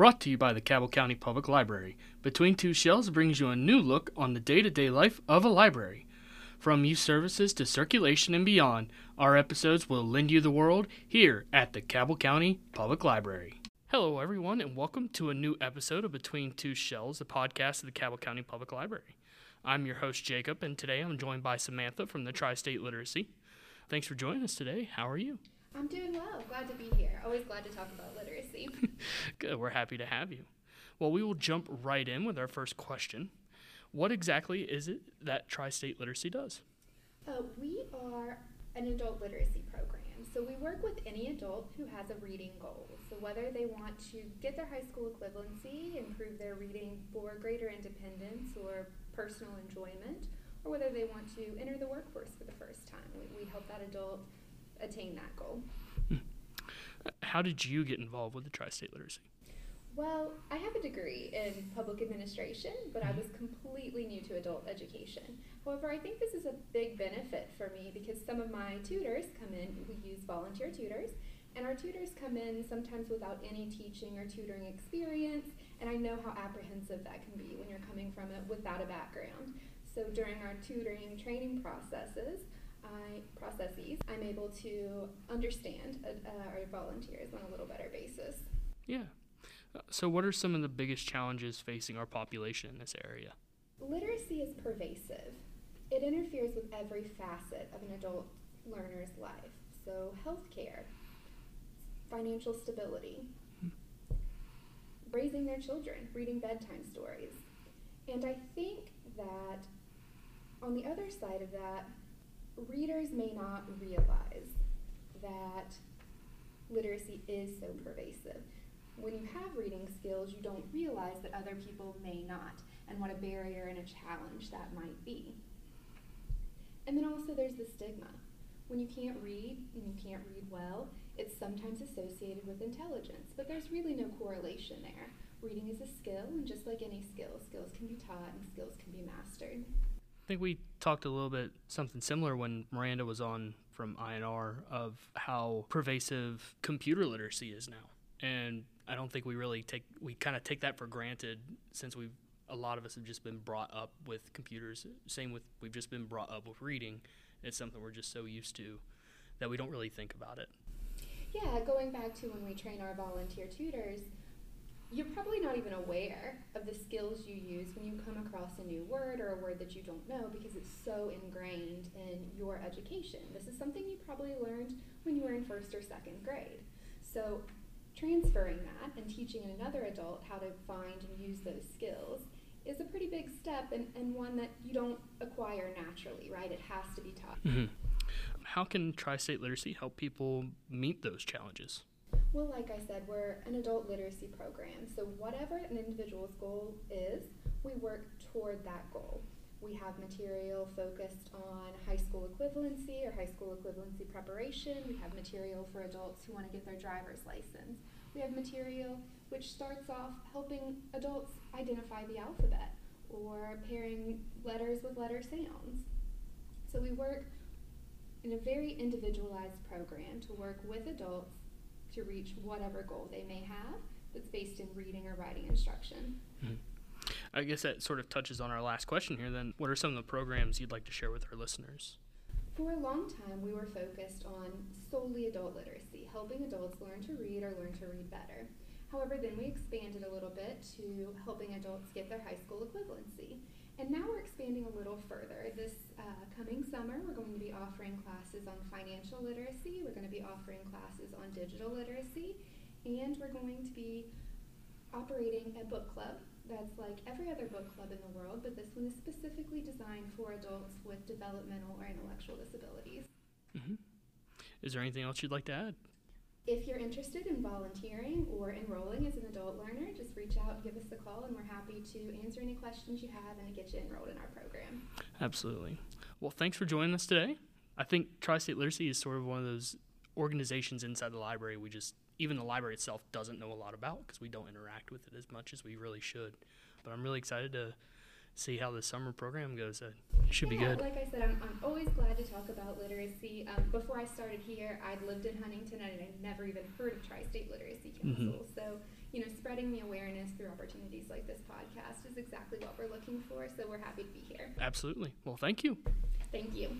Brought to you by the Cabell County Public Library. Between Two Shelves brings you a new look on the day to day life of a library. From youth services to circulation and beyond, our episodes will lend you the world here at the Cabell County Public Library. Hello, everyone, and welcome to a new episode of Between Two Shelves, a podcast of the Cabell County Public Library. I'm your host, Jacob, and today I'm joined by Samantha from the Tri State Literacy. Thanks for joining us today. How are you? I'm doing well. Glad to be here. Always glad to talk about literacy. Good. We're happy to have you. Well, we will jump right in with our first question. What exactly is it that Tri State Literacy does? Uh, we are an adult literacy program. So we work with any adult who has a reading goal. So whether they want to get their high school equivalency, improve their reading for greater independence or personal enjoyment, or whether they want to enter the workforce for the first time, we, we help that adult attain that goal. How did you get involved with the Tri State Literacy? Well, I have a degree in public administration, but I was mm-hmm. completely new to adult education. However, I think this is a big benefit for me because some of my tutors come in, we use volunteer tutors, and our tutors come in sometimes without any teaching or tutoring experience, and I know how apprehensive that can be when you're coming from it without a background. So during our tutoring training processes, I processes, I'm able to understand uh, our volunteers on a little better basis. Yeah. Uh, so, what are some of the biggest challenges facing our population in this area? Literacy is pervasive. It interferes with every facet of an adult learner's life. So, healthcare, financial stability, raising their children, reading bedtime stories. And I think that on the other side of that, readers may not realize that literacy is so pervasive. When you have reading skills, you don't realize that other people may not, and what a barrier and a challenge that might be. And then also, there's the stigma. When you can't read and you can't read well, it's sometimes associated with intelligence, but there's really no correlation there. Reading is a skill, and just like any skill, skills can be taught and skills can be mastered think we talked a little bit something similar when Miranda was on from INR of how pervasive computer literacy is now. And I don't think we really take we kind of take that for granted since we've a lot of us have just been brought up with computers. Same with we've just been brought up with reading. It's something we're just so used to that we don't really think about it. Yeah, going back to when we train our volunteer tutors, you're probably not even aware of the skills you use when you come across a new word or a word that you don't know because it's so ingrained in your education. This is something you probably learned when you were in first or second grade. So, transferring that and teaching another adult how to find and use those skills is a pretty big step and, and one that you don't acquire naturally, right? It has to be taught. Mm-hmm. How can Tri State Literacy help people meet those challenges? Well, like I said, we're an adult literacy program. So, whatever an individual's goal is, we work toward that goal. We have material focused on high school equivalency or high school equivalency preparation. We have material for adults who want to get their driver's license. We have material which starts off helping adults identify the alphabet or pairing letters with letter sounds. So, we work in a very individualized program to work with adults to reach whatever goal they may have that's based in reading or writing instruction. Mm-hmm. I guess that sort of touches on our last question here then. What are some of the programs you'd like to share with our listeners? For a long time, we were focused on solely adult literacy, helping adults learn to read or learn to read better. However, then we expanded a little bit to helping adults get their high school equivalency. And now we're expanding a little further. This uh, coming summer, we're going to be offering classes on financial literacy, we're going to be offering classes on digital literacy, and we're going to be operating a book club that's like every other book club in the world, but this one is specifically designed for adults with developmental or intellectual disabilities. Mm-hmm. Is there anything else you'd like to add? If you're interested in volunteering or enrolling as an adult learner, just reach out give us a call, and we're happy to answer any questions you have and to get you enrolled in our program. Absolutely. Well, thanks for joining us today. I think Tri State Literacy is sort of one of those organizations inside the library we just, even the library itself, doesn't know a lot about because we don't interact with it as much as we really should. But I'm really excited to see how the summer program goes. It should be good. Like I said, I'm, I'm always glad to talk about literacy. Um, before I started here, I'd lived in Huntington and I'd never even heard of Tri State Literacy Mhm. Council. So, you know, spreading the awareness through opportunities like this podcast is exactly what we're looking for. So, we're happy to be here. Absolutely. Well, thank you. Thank you.